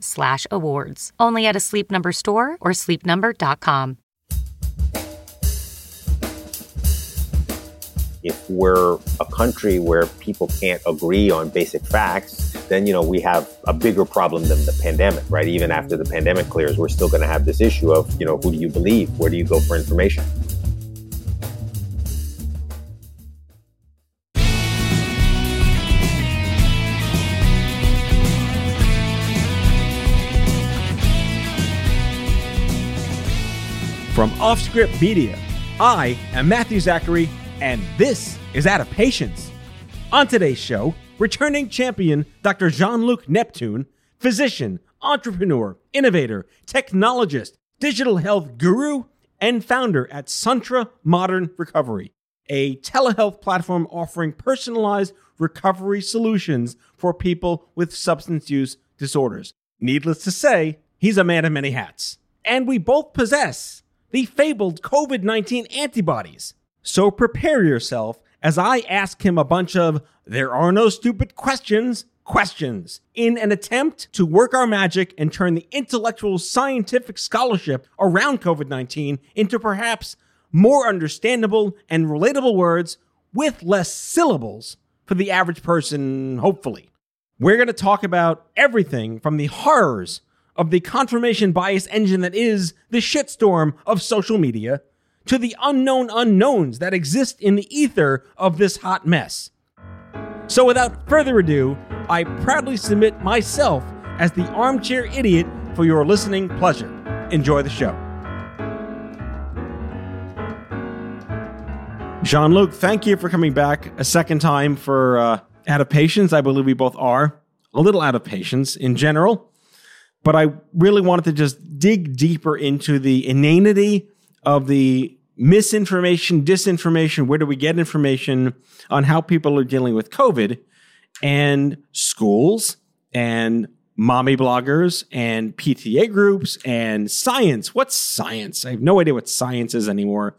slash awards. Only at a Sleep Number store or sleepnumber.com. If we're a country where people can't agree on basic facts, then you know we have a bigger problem than the pandemic, right? Even after the pandemic clears, we're still going to have this issue of you know who do you believe? Where do you go for information? From Offscript Media, I am Matthew Zachary, and this is Out of Patients. On today's show, returning champion Dr. Jean Luc Neptune, physician, entrepreneur, innovator, technologist, digital health guru, and founder at Suntra Modern Recovery, a telehealth platform offering personalized recovery solutions for people with substance use disorders. Needless to say, he's a man of many hats. And we both possess the fabled COVID 19 antibodies. So prepare yourself as I ask him a bunch of there are no stupid questions questions in an attempt to work our magic and turn the intellectual scientific scholarship around COVID 19 into perhaps more understandable and relatable words with less syllables for the average person, hopefully. We're going to talk about everything from the horrors of the confirmation bias engine that is the shitstorm of social media to the unknown unknowns that exist in the ether of this hot mess. So, without further ado, I proudly submit myself as the armchair idiot for your listening pleasure. Enjoy the show. Jean Luc, thank you for coming back a second time for uh, Out of Patients. I believe we both are a little out of patience in general but I really wanted to just dig deeper into the inanity of the misinformation, disinformation. Where do we get information on how people are dealing with COVID and schools and mommy bloggers and PTA groups and science. What's science? I have no idea what science is anymore.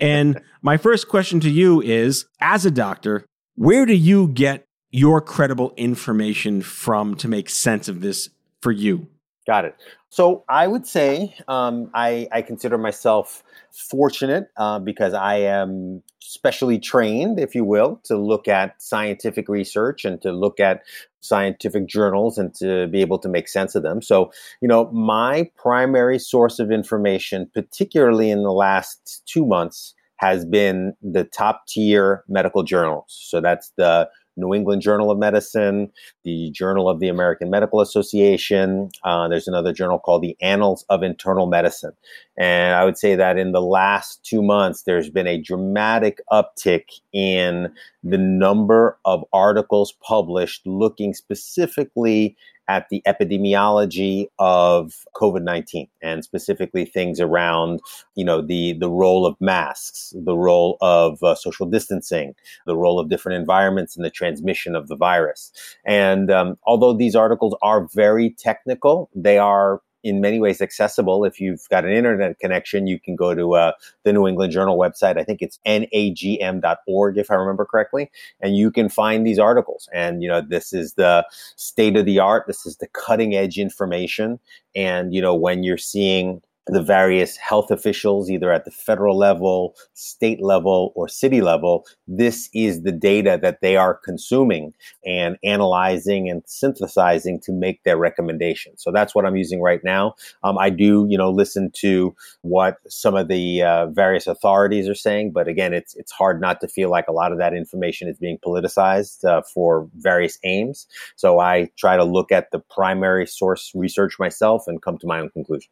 and my first question to you is as a doctor, where do you get your credible information from to make sense of this for you? Got it. So I would say um, I, I, consider myself fortunate uh, because I am specially trained, if you will, to look at scientific research and to look at scientific journals and to be able to make sense of them. So, you know, my primary source of information, particularly in the last two months, has been the top tier medical journals. So that's the New England Journal of Medicine, the Journal of the American Medical Association. Uh, there's another journal called the Annals of Internal Medicine. And I would say that in the last two months, there's been a dramatic uptick in the number of articles published looking specifically at the epidemiology of COVID-19 and specifically things around, you know, the, the role of masks, the role of uh, social distancing, the role of different environments in the transmission of the virus. And um, although these articles are very technical, they are in many ways accessible. If you've got an internet connection, you can go to uh, the New England Journal website. I think it's nejm.org, if I remember correctly, and you can find these articles. And you know, this is the state of the art. This is the cutting edge information. And you know, when you're seeing the various health officials, either at the federal level, state level, or city level, this is the data that they are consuming and analyzing and synthesizing to make their recommendations. So that's what I'm using right now. Um, I do, you know, listen to what some of the uh, various authorities are saying, but again, it's it's hard not to feel like a lot of that information is being politicized uh, for various aims. So I try to look at the primary source research myself and come to my own conclusion.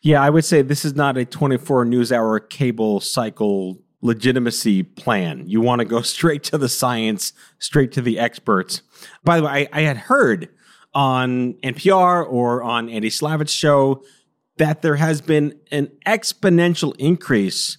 Yeah, I would say this is not a 24 news hour cable cycle legitimacy plan. You want to go straight to the science, straight to the experts. By the way, I, I had heard on NPR or on Andy Slavitt's show that there has been an exponential increase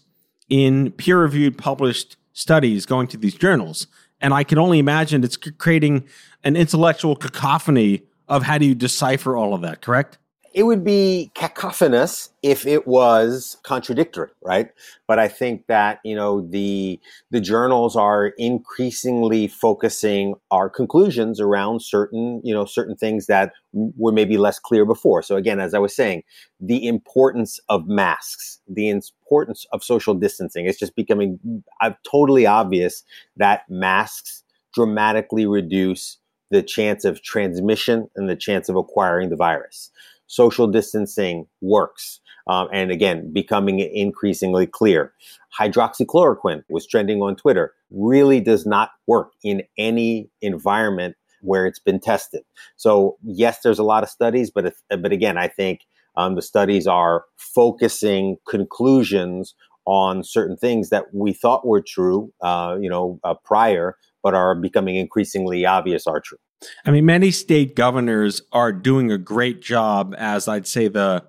in peer reviewed published studies going to these journals. And I can only imagine it's creating an intellectual cacophony of how do you decipher all of that, correct? It would be cacophonous if it was contradictory right? But i think that you know the the journals are increasingly focusing our conclusions around certain you know certain things that were maybe less clear before. So again as i was saying the importance of masks the importance of social distancing it's just becoming uh, totally obvious that masks dramatically reduce the chance of transmission and the chance of acquiring the virus social distancing works. Um, and again, becoming increasingly clear. Hydroxychloroquine was trending on Twitter, really does not work in any environment where it's been tested. So yes, there's a lot of studies, but if, but again, I think um, the studies are focusing conclusions on certain things that we thought were true, uh, you know, uh, prior, but are becoming increasingly obvious are true. I mean, many state governors are doing a great job as I'd say the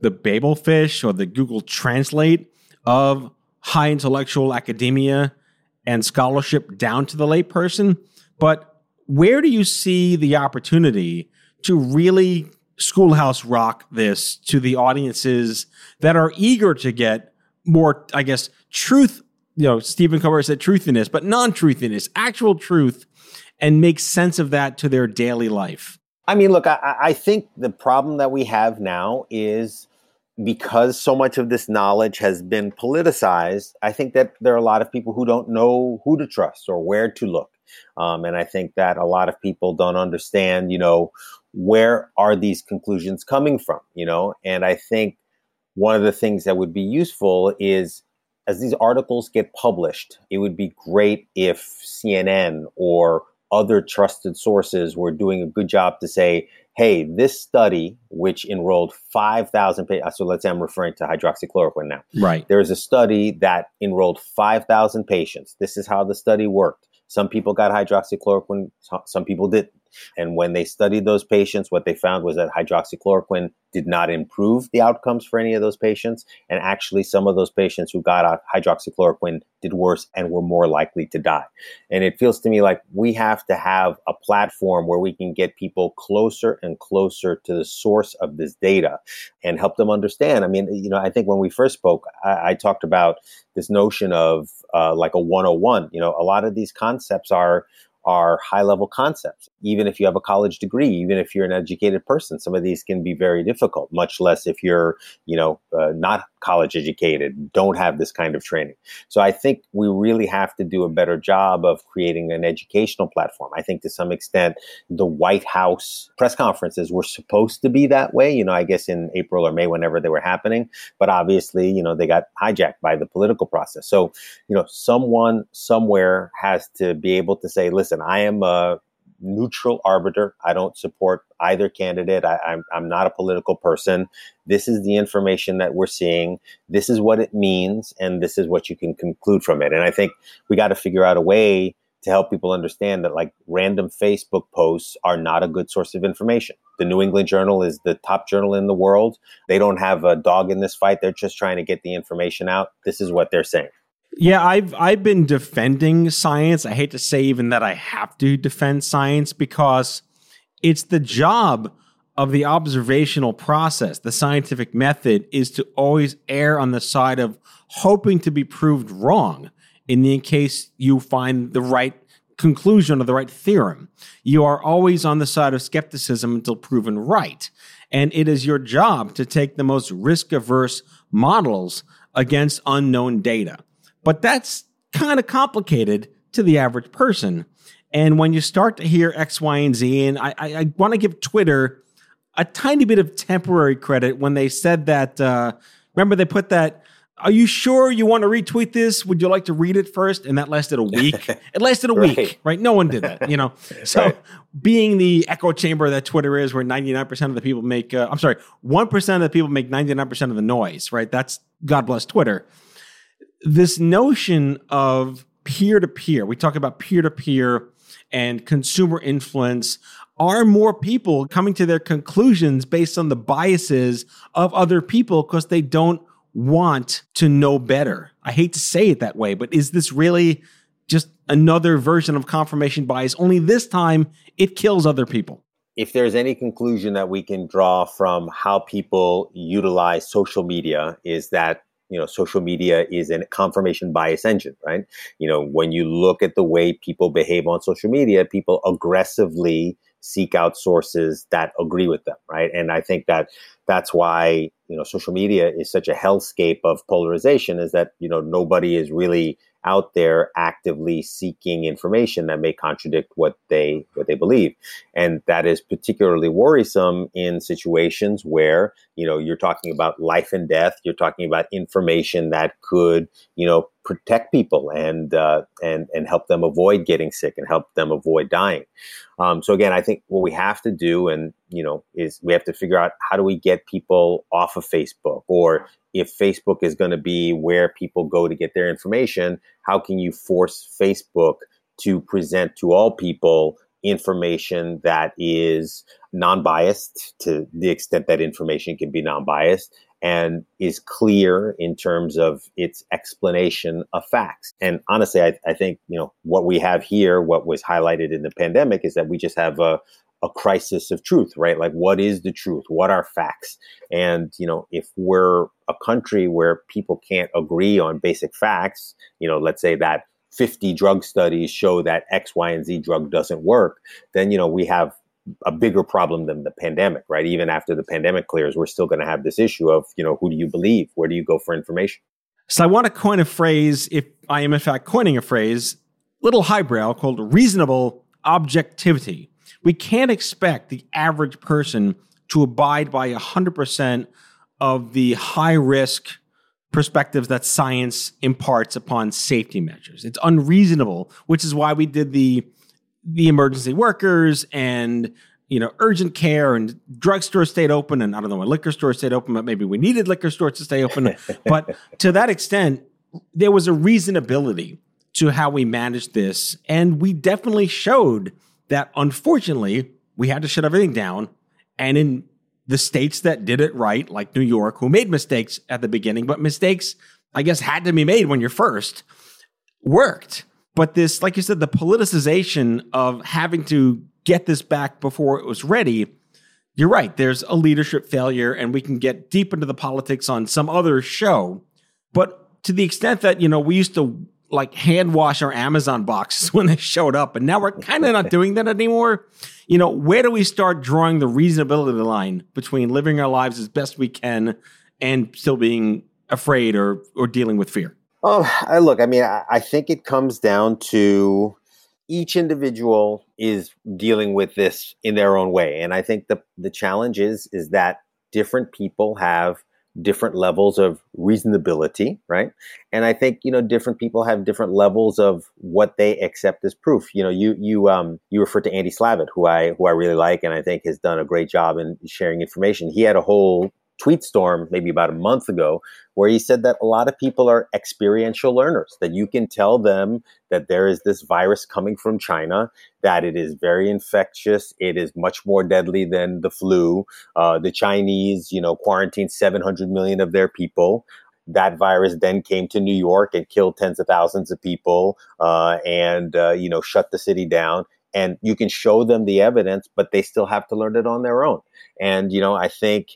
the Babel fish or the Google Translate of high intellectual academia and scholarship down to the layperson. But where do you see the opportunity to really schoolhouse rock this to the audiences that are eager to get more, I guess, truth? You know, Stephen Covey said truthiness, but non truthiness, actual truth and make sense of that to their daily life? I mean, look, I, I think the problem that we have now is because so much of this knowledge has been politicized, I think that there are a lot of people who don't know who to trust or where to look. Um, and I think that a lot of people don't understand, you know, where are these conclusions coming from, you know? And I think one of the things that would be useful is as these articles get published, it would be great if CNN or other trusted sources were doing a good job to say, hey, this study, which enrolled 5,000 patients, so let's say I'm referring to hydroxychloroquine now. Right. There is a study that enrolled 5,000 patients. This is how the study worked. Some people got hydroxychloroquine, some people didn't. And when they studied those patients, what they found was that hydroxychloroquine did not improve the outcomes for any of those patients. And actually, some of those patients who got hydroxychloroquine did worse and were more likely to die. And it feels to me like we have to have a platform where we can get people closer and closer to the source of this data and help them understand. I mean, you know, I think when we first spoke, I, I talked about this notion of uh, like a 101. You know, a lot of these concepts are are high level concepts. Even if you have a college degree, even if you're an educated person, some of these can be very difficult, much less if you're, you know, uh, not college educated, don't have this kind of training. So I think we really have to do a better job of creating an educational platform. I think to some extent, the White House press conferences were supposed to be that way, you know, I guess in April or May, whenever they were happening. But obviously, you know, they got hijacked by the political process. So, you know, someone somewhere has to be able to say, listen, I am a neutral arbiter. I don't support either candidate. I, am I'm, I'm not a political person. This is the information that we're seeing. This is what it means, and this is what you can conclude from it. And I think we got to figure out a way to help people understand that like random Facebook posts are not a good source of information. The New England Journal is the top journal in the world. They don't have a dog in this fight. They're just trying to get the information out. This is what they're saying. Yeah, I've I've been defending science. I hate to say even that I have to defend science because it's the job of the observational process, the scientific method is to always err on the side of hoping to be proved wrong in the in case you find the right conclusion or the right theorem. You are always on the side of skepticism until proven right. And it is your job to take the most risk averse models against unknown data. But that's kind of complicated to the average person. And when you start to hear X, Y, and Z, and I, I, I want to give Twitter a tiny bit of temporary credit when they said that. Uh, remember, they put that. Are you sure you want to retweet this? Would you like to read it first? And that lasted a week. it lasted a right. week, right? No one did that, you know. So, right. being the echo chamber that Twitter is, where ninety nine percent of the people make, uh, I'm sorry, one percent of the people make ninety nine percent of the noise, right? That's God bless Twitter. This notion of peer to peer, we talk about peer to peer and consumer influence are more people coming to their conclusions based on the biases of other people because they don't want to know better. I hate to say it that way, but is this really just another version of confirmation bias? Only this time it kills other people. If there's any conclusion that we can draw from how people utilize social media, is that you know social media is a confirmation bias engine right? You know when you look at the way people behave on social media people aggressively seek out sources that agree with them right? And i think that that's why you know social media is such a hellscape of polarization is that you know nobody is really out there actively seeking information that may contradict what they what they believe. And that is particularly worrisome in situations where you know you're talking about life and death you're talking about information that could you know protect people and uh, and and help them avoid getting sick and help them avoid dying. Um, so again i think what we have to do and you know is we have to figure out how do we get people off of facebook or if Facebook is going to be where people go to get their information, how can you force Facebook to present to all people information that is non biased to the extent that information can be non biased and is clear in terms of its explanation of facts. And honestly, I, I, think you know what we have here, what was highlighted in the pandemic, is that we just have a a crisis of truth, right? Like, what is the truth? What are facts? And, you know, if we're a country where people can't agree on basic facts, you know, let's say that 50 drug studies show that X, Y, and Z drug doesn't work, then, you know, we have a bigger problem than the pandemic, right? Even after the pandemic clears, we're still going to have this issue of, you know, who do you believe? Where do you go for information? So I want to coin a phrase, if I am in fact coining a phrase, little highbrow called reasonable objectivity we can't expect the average person to abide by 100% of the high risk perspectives that science imparts upon safety measures. It's unreasonable, which is why we did the the emergency workers and you know urgent care and drugstores stayed open and I don't know when liquor stores stayed open, but maybe we needed liquor stores to stay open. but to that extent, there was a reasonability to how we managed this, and we definitely showed that unfortunately we had to shut everything down. And in the states that did it right, like New York, who made mistakes at the beginning, but mistakes, I guess, had to be made when you're first, worked. But this, like you said, the politicization of having to get this back before it was ready, you're right. There's a leadership failure, and we can get deep into the politics on some other show. But to the extent that, you know, we used to like hand wash our Amazon boxes when they showed up. And now we're kind of not doing that anymore. You know, where do we start drawing the reasonability line between living our lives as best we can and still being afraid or or dealing with fear? Oh, I look, I mean, I, I think it comes down to each individual is dealing with this in their own way. And I think the the challenge is is that different people have different levels of reasonability, right? And I think you know different people have different levels of what they accept as proof. You know, you you um you refer to Andy Slavitt, who I who I really like and I think has done a great job in sharing information. He had a whole tweet storm maybe about a month ago where he said that a lot of people are experiential learners that you can tell them that there is this virus coming from China that it is very infectious it is much more deadly than the flu uh, the Chinese you know quarantined 700 million of their people. That virus then came to New York and killed tens of thousands of people uh, and uh, you know shut the city down. And you can show them the evidence but they still have to learn it on their own. And you know I think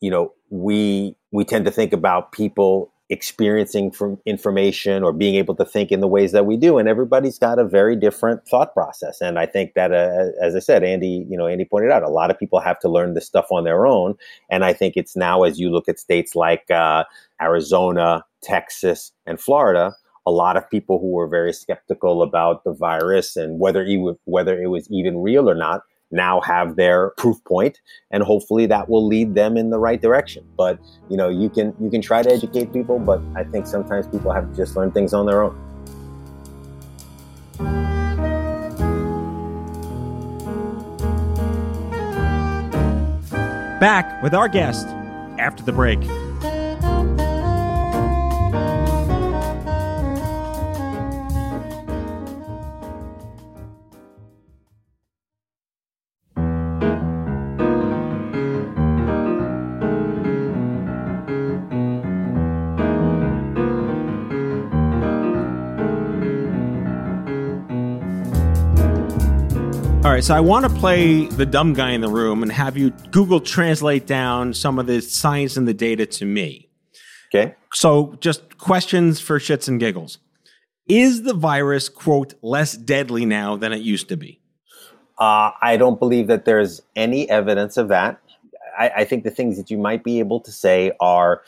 you know, we we tend to think about people experiencing from information or being able to think in the ways that we do and everybody's got a very different thought process. And i think that uh, as i said andy you know andy pointed out a lot of people have to learn this stuff on their own. And i think it's now as you look at states like uh, arizona texas and florida a lot of people who were very skeptical about the virus and whether it, whether it was even real or not now have their proof point and hopefully that will lead them in the right direction. But you know you can you can try to educate people but i think sometimes people have to just learn things on their own. Back with our guest after the break right, so I want to play the dumb guy in the room and have you Google translate down some of the science and the data to me. Okay. So just questions for shits and giggles. Is the virus, quote, less deadly now than it used to be? Uh, I don't believe that there's any evidence of that. I, I think the things that you might be able to say are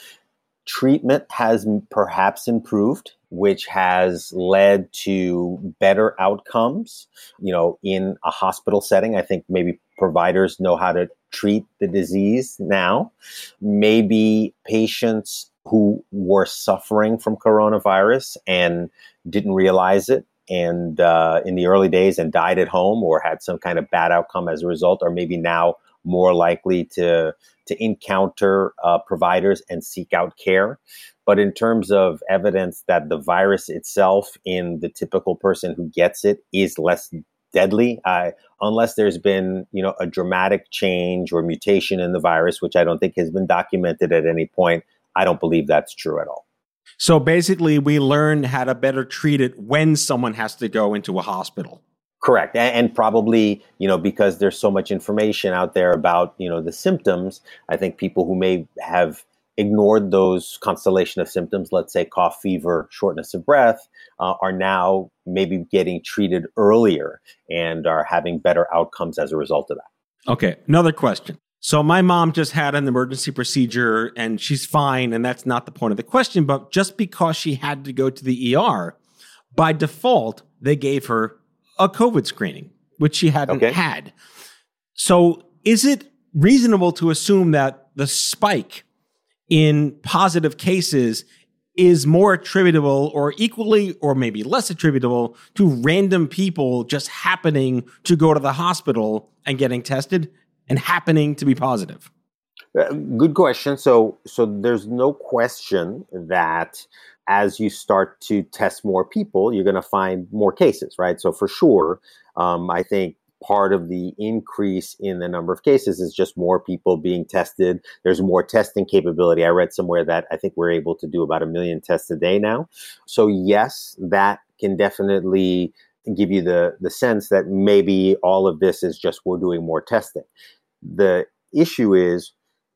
treatment has perhaps improved which has led to better outcomes you know in a hospital setting. I think maybe providers know how to treat the disease now. Maybe patients who were suffering from coronavirus and didn't realize it and uh, in the early days and died at home or had some kind of bad outcome as a result are maybe now more likely to to encounter uh, providers and seek out care. But in terms of evidence that the virus itself in the typical person who gets it is less deadly, uh, unless there's been you know a dramatic change or mutation in the virus, which I don't think has been documented at any point, I don't believe that's true at all. So basically, we learn how to better treat it when someone has to go into a hospital. Correct, and, probably you know because there's so much information out there about you know the symptoms. I think people who may have ignored those constellation of symptoms, let's say cough, fever, shortness of breath, uh, are now maybe getting treated earlier and are having better outcomes as a result of that. Okay, another question. So my mom just had an emergency procedure and she's fine, and that's not the point of the question. But just because she had to go to the ER, by default, they gave her a COVID screening, which she hadn't okay. had. So, is it reasonable to assume that the spike in positive cases is more attributable or equally or maybe less attributable to random people just happening to go to the hospital and getting tested and happening to be positive? Uh, good question. So, so there's no question that as you start to test more people, you're going to find more cases, right? So for sure, um, I think part of the increase in the number of cases is just more people being tested. There's more testing capability. I read somewhere that I think we're able to do about a million tests a day now. So yes, that can definitely give you the the sense that maybe all of this is just we're doing more testing. The issue is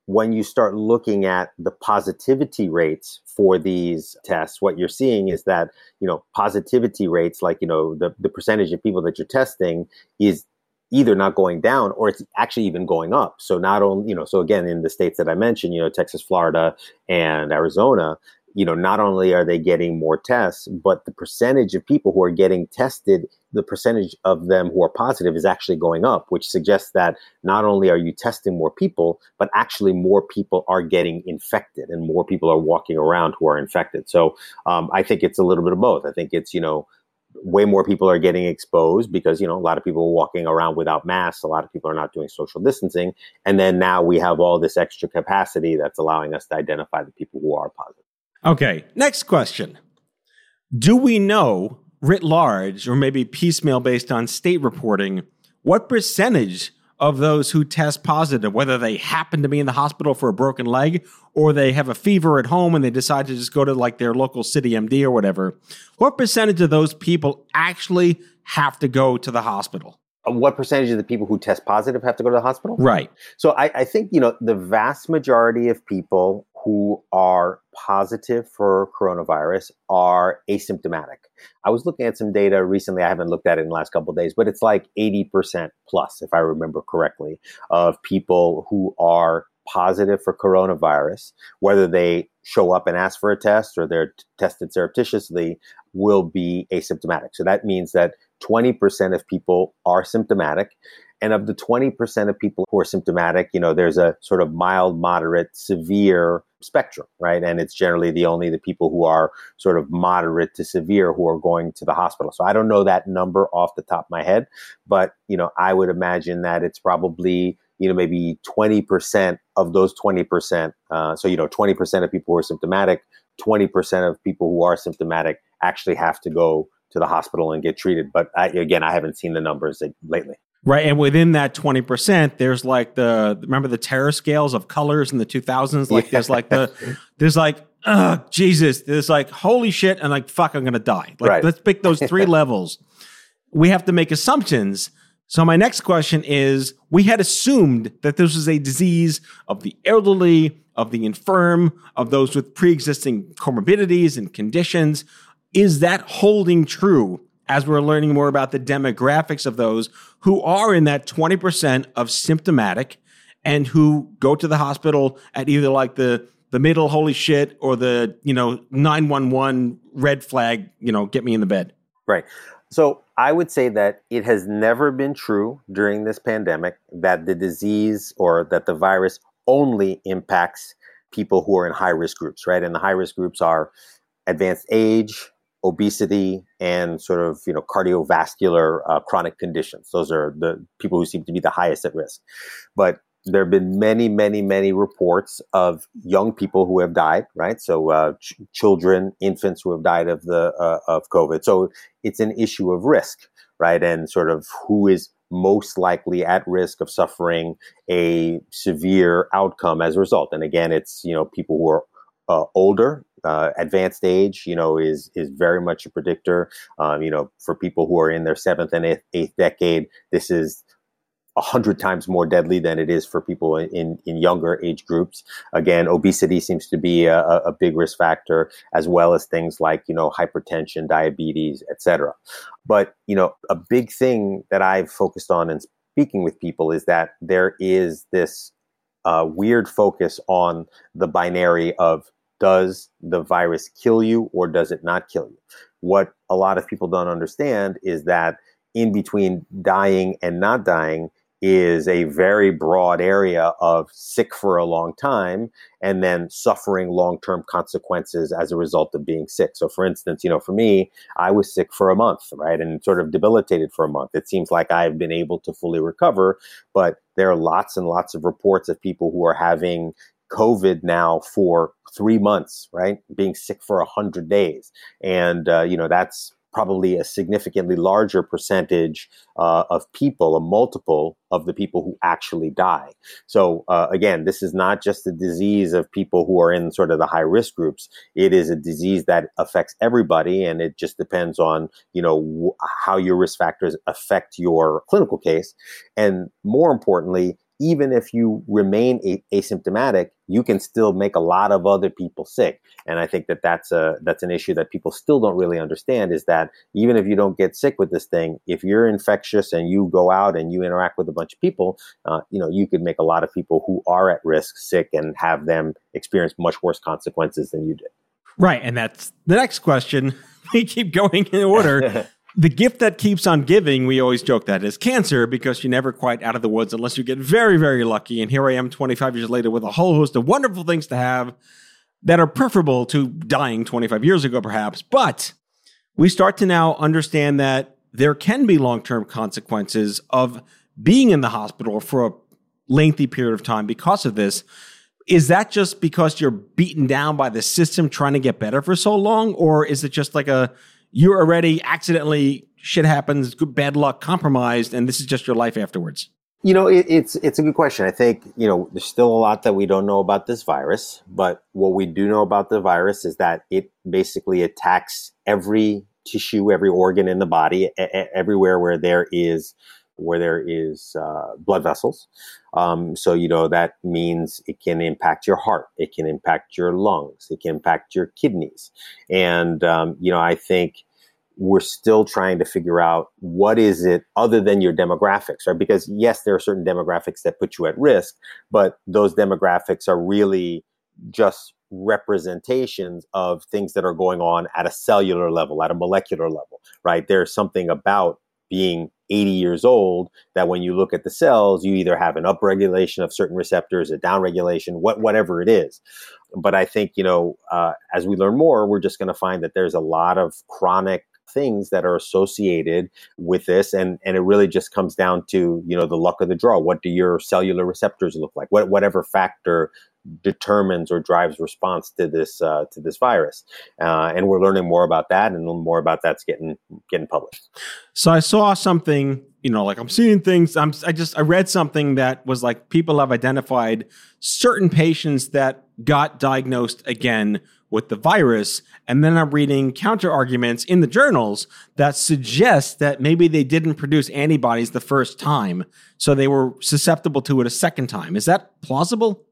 when you start looking at the positivity rates for these tests, what you're seeing is that, you know, positivity rates, like, you know, the, the percentage of people that you're testing is either not going down or it's actually even going up. So not only, you know, so again, in the states that I mentioned, you know, Texas, Florida, and Arizona, you know, not only are they getting more tests, but the percentage of people who are getting tested, the percentage of them who are positive is actually going up, which suggests that not only are you testing more people, but actually more people are getting infected and more people are walking around who are infected. So um, I think it's a little bit of both. I think it's, you know, way more people are getting exposed because you know a lot of people are walking around without masks a lot of people are not doing social distancing and then now we have all this extra capacity that's allowing us to identify the people who are positive Okay, next question. Do we know, writ large, or maybe piecemeal based on state reporting, what percentage of those who test positive, whether they happen to be in the hospital for a broken leg or they have a fever at home and they decide to just go to like their local city MD or whatever, what percentage of those people actually have to go to the hospital? Uh, what percentage of the people who test positive have to go to the hospital? Right. So I, I, think you know the vast majority of people who are positive for coronavirus are asymptomatic. I was looking at some data recently. I haven't looked at it in the last couple days, but it's like 80% plus, if I remember correctly, of people who are positive for coronavirus, whether they show up and ask for a test or they're t- tested surreptitiously, will be asymptomatic. So that means that 20% of people are symptomatic. And of the 20% of people who are symptomatic, you know, there's a sort of mild, moderate, severe spectrum, right? And it's generally the only the people who are sort of moderate to severe who are going to the hospital. So I don't know that number off the top of my head, but you know, I would imagine that it's probably you know maybe 20% of those 20%. Uh, so you know, 20% of people who are symptomatic, 20% of people who are symptomatic actually have to go to the hospital and get treated. But I, again, I haven't seen the numbers lately. Right. And within that 20%, there's like the, remember the terror scales of colors in the 2000s? Like yeah. there's like the, there's like, oh, Jesus, there's like, holy shit. And like, fuck, I'm going to die. Like, right. let's pick those three levels. We have to make assumptions. So my next question is, we had assumed that this was a disease of the elderly, of the infirm, of those with pre-existing comorbidities and conditions. Is that holding true as we're learning more about the demographics of those who are in that 20% of symptomatic and who go to the hospital at either like the the middle holy shit or the you know 911 red flag you know get me in the bed. Right. So i would say that it has never been true during this pandemic that the disease or that the virus only impacts people who are in high risk groups right? And the high risk groups are advanced age obesity and sort of you know cardiovascular uh, chronic conditions. Those are the people who seem to be the highest at risk. But there have been many, many, many reports of young people who have died. Right, so uh, ch- children, infants who have died of the uh, of COVID. So it's an issue of risk, right, and sort of who is most likely at risk of suffering a severe outcome as a result. And again, it's you know people who are uh, older, uh, advanced age, you know, is is very much a predictor. Um, you know, for people who are in their seventh and eighth, eighth decade, this is a hundred times more deadly than it is for people in, in younger age groups. Again, obesity seems to be a, a big risk factor, as well as things like you know hypertension, diabetes, etc. But you know, a big thing that I've focused on in speaking with people is that there is this uh, weird focus on the binary of does the virus kill you or does it not kill you? What a lot of people don't understand is that in between dying and not dying is a very broad area of sick for a long time and then suffering long-term consequences as a result of being sick. So for instance, you know, for me, I was sick for a month, right? And sort of debilitated for a month. It seems like I've been able to fully recover, but there are lots and lots of reports of people who are having COVID now for three months, right? Being sick for a hundred days, and uh, you know that's probably a significantly larger percentage uh, of people, a multiple of the people who actually die. So uh, again, this is not just a disease of people who are in sort of the high risk groups. It is a disease that affects everybody, and it just depends on you know w- how your risk factors affect your clinical case, and more importantly even if you remain a- asymptomatic, you can still make a lot of other people sick. And I think that that's a that's an issue that people still don't really understand is that even if you don't get sick with this thing, if you're infectious and you go out and you interact with a bunch of people, uh, you know you could make a lot of people who are at risk sick and have them experience much worse consequences than you did. Right, and that's the next question. We keep going in order. the gift that keeps on giving, we always joke that is cancer because you're never quite out of the woods unless you get very, very lucky. And here I am 25 years later with a whole host of wonderful things to have that are preferable to dying 25 years ago, perhaps. But we start to now understand that there can be long term consequences of being in the hospital for a lengthy period of time because of this. Is that just because you're beaten down by the system trying to get better for so long? Or is it just like a you're already accidentally shit happens, good, bad luck, compromised, and this is just your life afterwards? You know, it, it's it's a good question. I think you know there's still a lot that we don't know about this virus, but what we do know about the virus is that it basically attacks every tissue, every organ in the body, a- everywhere where there is where there is uh, blood vessels. Um, so, you know, that means it can impact your heart, it can impact your lungs, it can impact your kidneys. And, um, you know, I think we're still trying to figure out what is it other than your demographics, right? Because yes, there are certain demographics that put you at risk, but those demographics are really just representations of things that are going on at a cellular level, at a molecular level, right? There's something about being 80 years old that when you look at the cells, you either have an upregulation of certain receptors, a downregulation, what, whatever it is. But I think, you know, uh, as we learn more, we're just going to find that there's a lot of chronic things that are associated with this and and it really just comes down to you know the luck of the draw what do your cellular receptors look like what whatever factor determines or drives response to this uh, to this virus, uh, and we're learning more about that, and more about that's getting getting published. So I saw something, you know, like I'm seeing things. I'm I just I read something that was like people have identified certain patients that got diagnosed again with the virus. And then I'm reading counter arguments in the journals that suggest that maybe they didn't produce antibodies the first time, so they were susceptible to it a second time. Is that plausible?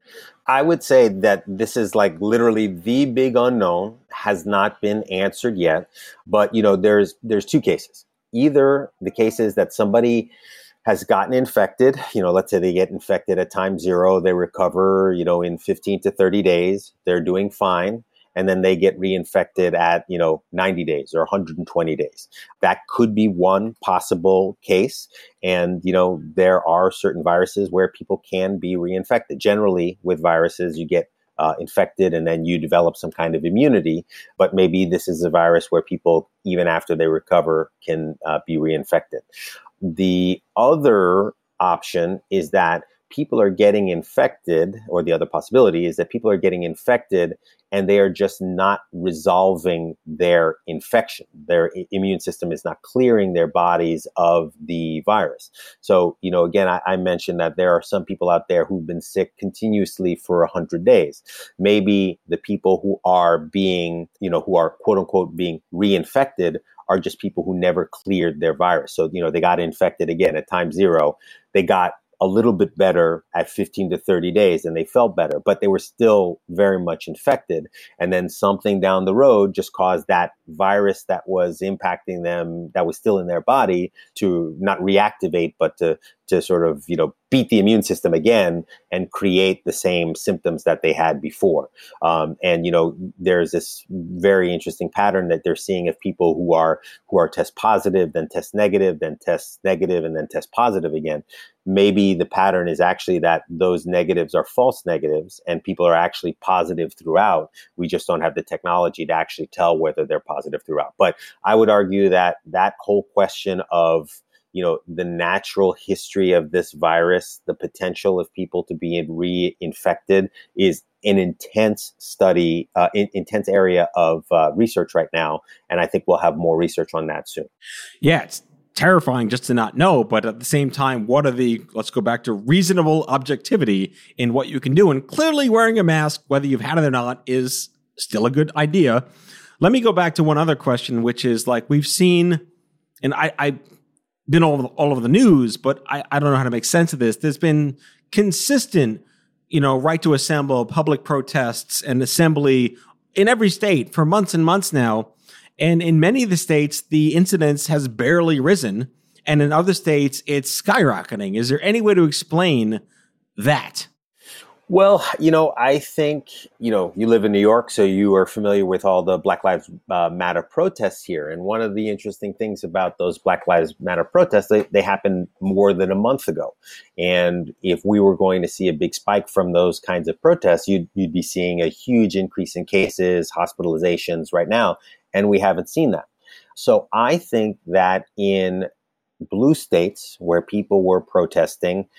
I would say that this is like literally the big unknown has not been answered yet. But you know, there's there's two cases. Either the case is that somebody has gotten infected, you know, let's say they get infected at time zero, they recover, you know, in 15 to 30 days, they're doing fine and then they get reinfected at you know 90 days or 120 days. That could be one possible case and you know there are certain viruses where people can be reinfected. Generally with viruses you get uh, infected and then you develop some kind of immunity but maybe this is a virus where people even after they recover can uh, be reinfected. The other option is that people are getting infected, or the other possibility is that people are getting infected and they are just not resolving their infection. Their immune system is not clearing their bodies of the virus. So, you know, again, I, I mentioned that there are some people out there who've been sick continuously for 100 days. Maybe the people who are being, you know, who are quote unquote being reinfected are just people who never cleared their virus. So, you know, they got infected again at time zero. They got a little bit better at 15 to 30 days and they felt better, but they were still very much infected. And then something down the road just caused that virus that was impacting them, that was still in their body, to not reactivate, but to to sort of you know beat the immune system again and create the same symptoms that they had before. Um, and you know there's this very interesting pattern that they're seeing of people who are who are test positive, then test negative, then test negative, and then test positive again. Maybe the pattern is actually that those negatives are false negatives and people are actually positive throughout. We just don't have the technology to actually tell whether they're positive throughout. But I would argue that that whole question of you know the natural history of this virus the potential of people to be reinfected is an intense study uh, in, intense area of uh, research right now and i think we'll have more research on that soon. Yeah it's terrifying just to not know but at the same time what are the let's go back to reasonable objectivity in what you can do and clearly wearing a mask whether you've had it or not is still a good idea. Let me go back to one other question which is like we've seen and I, I been all over, all over the news, but I, I don't know how to make sense of this. There's been consistent, you know, right to assemble, public protests, and assembly in every state for months and months now. And in many of the states, the incidence has barely risen. And in other states, it's skyrocketing. Is there any way to explain that? Well, you know, I think, you know, you live in New York, so you are familiar with all the Black Lives uh, Matter protests here. And one of the interesting things about those Black Lives Matter protests, they, they happened more than a month ago. And if we were going to see a big spike from those kinds of protests, you'd, you'd be seeing a huge increase in cases, hospitalizations right now. And we haven't seen that. So I think that in blue states where people were protesting,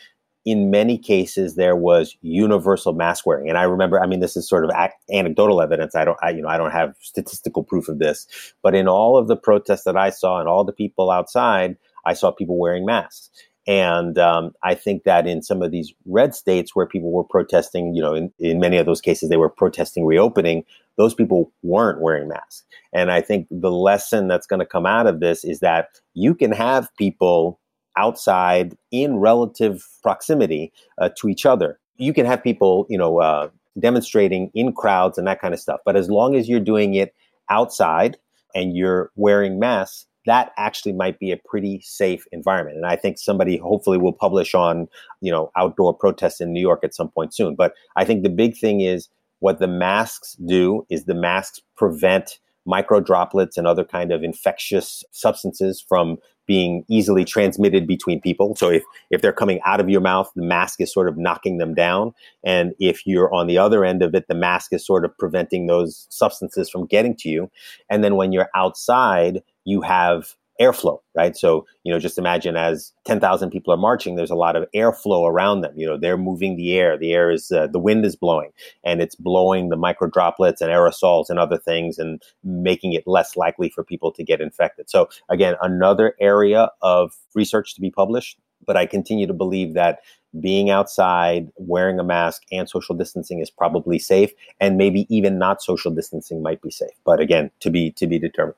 in many cases there was universal mask wearing. And i remember i mean this is sort of anecdotal evidence. I don't I, you know i don't have statistical proof of this. But in all of the protests that i saw and all the people outside i saw people wearing masks. And um, i think that in some of these red states where people were protesting you know in, in many of those cases they were protesting reopening those people weren't wearing masks. And i think the lesson that's going to come out of this is that you can have people outside in relative proximity uh, to each other. You can have people, you know, uh, demonstrating in crowds and that kind of stuff. But as long as you're doing it outside and you're wearing masks, that actually might be a pretty safe environment. And I think somebody hopefully will publish on, you know, outdoor protests in New York at some point soon. But I think the big thing is what the masks do is the masks prevent micro droplets and other kind of infectious substances from being easily transmitted between people. So if, if they're coming out of your mouth, the mask is sort of knocking them down. And if you're on the other end of it, the mask is sort of preventing those substances from getting to you. And then when you're outside, you have airflow, right? So, you know, just imagine as 10,000 people are marching, there's a lot of airflow around them. You know, they're moving the air. The air is, uh, the wind is blowing and it's blowing the micro droplets and aerosols and other things and making it less likely for people to get infected. So, again, another area of research to be published. But I continue to believe that being outside, wearing a mask, and social distancing is probably safe, and maybe even not social distancing might be safe. But again, to be to be determined.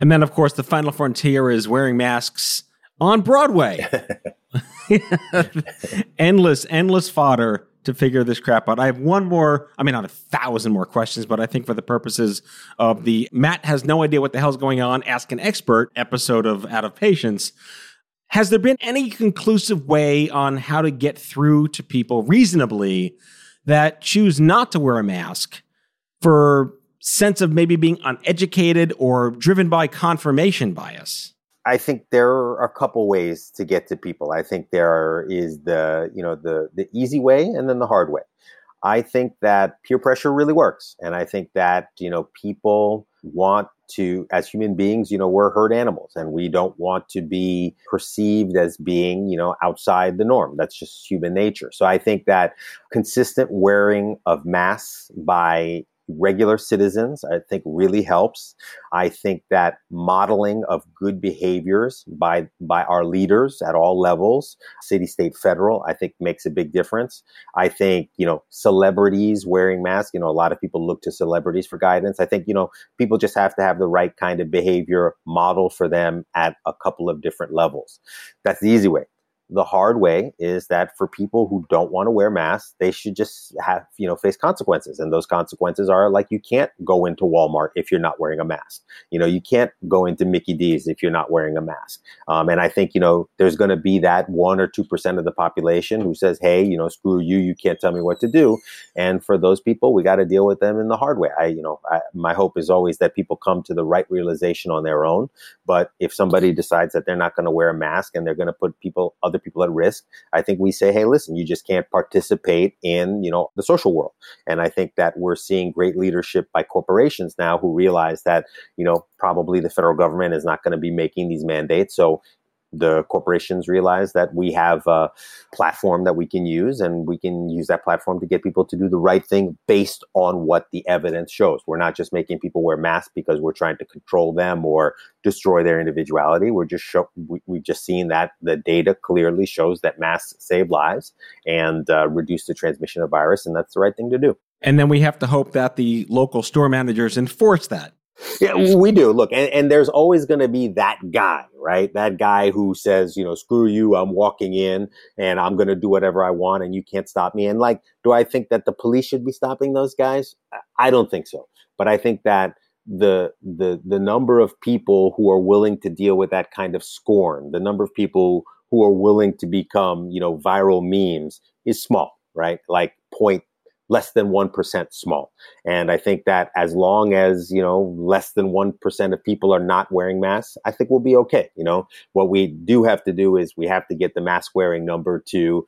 And then, of course, the final frontier is wearing masks on Broadway. endless, endless fodder to figure this crap out. I have one more, I mean, not a thousand more questions, but I think for the purposes of the Matt has no idea what the hell's going on, ask an expert episode of Out of Patients. Has there been any conclusive way on how to get through to people reasonably that choose not to wear a mask for sense of maybe being uneducated or driven by confirmation bias? I think there are a couple ways to get to people. I think there is the you know the the easy way and then the hard way. I think that peer pressure really works, and I think that you know people want to as human beings you know we're herd animals and we don't want to be perceived as being you know outside the norm that's just human nature so i think that consistent wearing of masks by regular citizens, I think really helps. I think that modeling of good behaviors by by our leaders at all levels, city, state, federal, I think makes a big difference. I think, you know, celebrities wearing masks, you know, a lot of people look to celebrities for guidance. I think, you know, people just have to have the right kind of behavior model for them at a couple of different levels. That's the easy way the hard way is that for people who don't want to wear masks, they should just have, you know, face consequences. And those consequences are like you can't go into Walmart if you're not wearing a mask. You know, you can't go into Mickey D's if you're not wearing a mask. Um, and I think, you know, there's going to be that one or 2% of the population who says, hey, you know, screw you, you can't tell me what to do. And for those people, we got to deal with them in the hard way. I, you know, I, my hope is always that people come to the right realization on their own. But if somebody decides that they're not going to wear a mask and they're going to put people, other other people at risk, I think we say, hey, listen, you just can't participate in, you know, the social world. And I think that we're seeing great leadership by corporations now who realize that, you know, probably the federal government is not going to be making these mandates. So the corporations realize that we have a platform that we can use and we can use that platform to get people to do the right thing based on what the evidence shows. We're not just making people wear masks because we're trying to control them or destroy their individuality. We're just show, we, have just seen that the data clearly shows that masks save lives and uh, reduce the transmission of virus, and that's the right thing to do. And then we have to hope that the local store managers enforce that. Yeah, we do. Look, and, and there's always going to be that guy, right? That guy who says, you know, screw you, I'm walking in and I'm going to do whatever I want and you can't stop me. And like, do I think that the police should be stopping those guys? I don't think so. But I think that the the the number of people who are willing to deal with that kind of scorn, the number of people who are willing to become, you know, viral memes is small, right? Like point less than 1% small. And I think that as long as, you know, less than 1% of people are not wearing masks, I think we'll be okay. You know, what we do have to do is we have to get the mask wearing number to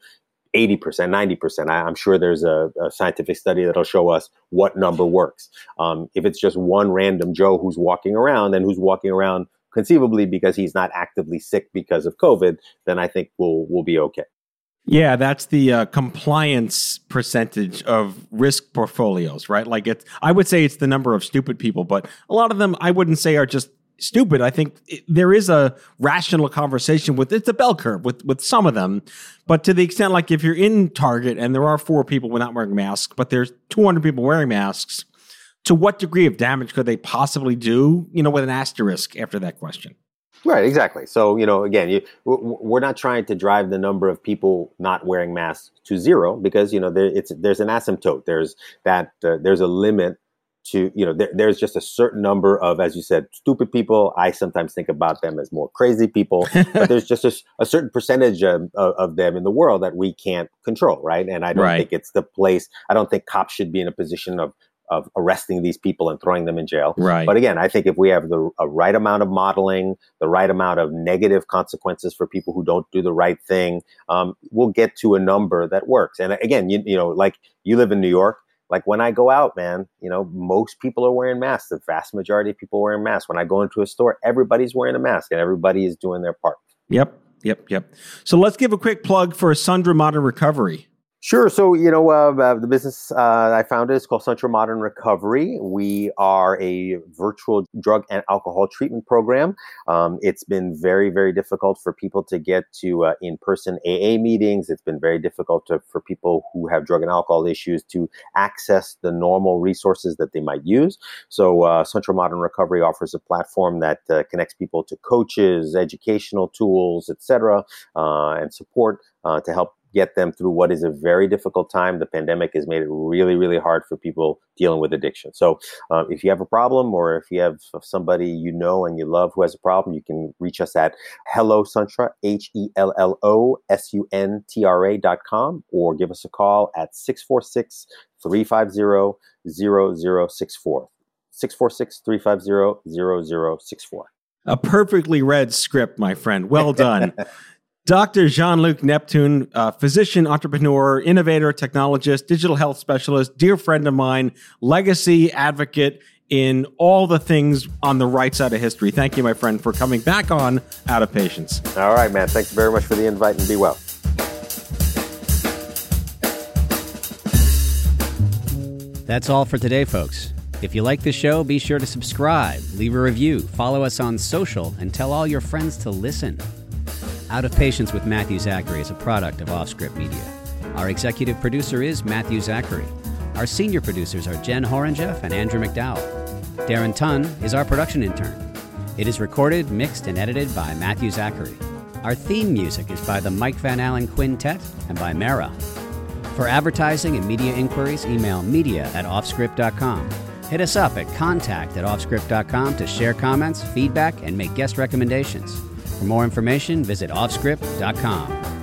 80%, 90%. I, am sure there's a, a, scientific study that'll show us what number works. Um, if it's just one random Joe who's walking around and who's walking around conceivably because he's not actively sick because of COVID, then I think we'll, we'll be okay. Yeah, that's the uh, compliance percentage of risk portfolios, right? Like it's, I would say it's the number of stupid people, but a lot of them I wouldn't say are just stupid. I think it, there is a rational conversation with it's a bell curve with with some of them, but to the extent like if you're in Target and there are four people not wearing masks, but there's 200 people wearing masks, to what degree of damage could they possibly do? You know, with an asterisk after that question. Right, exactly. So you know, again, you, we're not trying to drive the number of people not wearing masks to zero because you know there, it's there's an asymptote. There's that uh, there's a limit to you know there, there's just a certain number of as you said stupid people. I sometimes think about them as more crazy people, but there's just a, a certain percentage of, of, them in the world that we can't control, right? And I don't right. think it's the place. I don't think cops should be in a position of of arresting these people and throwing them in jail. Right. But again, I think if we have the a right amount of modeling, the right amount of negative consequences for people who don't do the right thing, um, we'll get to a number that works. And again, you, you know, like you live in New York. Like when I go out, man, you know, most people are wearing masks. The vast majority of people are wearing masks. When I go into a store, everybody's wearing a mask and everybody is doing their part. Yep. Yep. Yep. So let's give a quick plug for Suntra Modern Recovery. Sure. So, you know, uh, uh, the business uh, I founded is called Suntra Modern Recovery. We are a virtual drug and alcohol treatment program. Um, it's been very, very difficult for people to get to uh, in person AA meetings. It's been very difficult to, for people who have drug and alcohol issues to access the normal resources that they might use. So, uh, Suntra Modern Recovery offers a platform that uh, connects people to coaches, educational tools, etc., and support to help get them through what is a very difficult time. The pandemic has made it really, really hard for people dealing with addiction. So, uh, if you have a problem or if you have somebody you know and you love who has a problem, you can reach us at hello suntra, H E L L O S U N T R A dot com, or give us a call at 646 350 0064. 646 350 0064. A perfectly read script, my friend. Well done. Dr. Jean Luc Neptune, uh, physician, entrepreneur, innovator, technologist, digital health specialist, dear friend of mine, legacy advocate in all the things on the right side of history. Thank you, my friend, for coming back on Out of Patients. All right, man. Thanks very much for the invite and be well. That's all for today, folks. If you like the show, be sure to subscribe, leave a review, follow us on social, and tell all your friends to listen. Out of Patients with Matthew Zachary is a product of Offscript Media. Our executive producer is Matthew Zachary. Our senior producers are Jen Horonjeff and Andrew McDowell. Darren Tunn is our production intern. It is recorded, mixed, and edited by Matthew Zachary. Our theme music is by the Mike Van Allen Quintet and by Mara. For advertising and media inquiries, email media at offscript.com. Hit us up at contact at offscript.com to share comments, feedback, and make guest recommendations. For more information, visit offscript.com.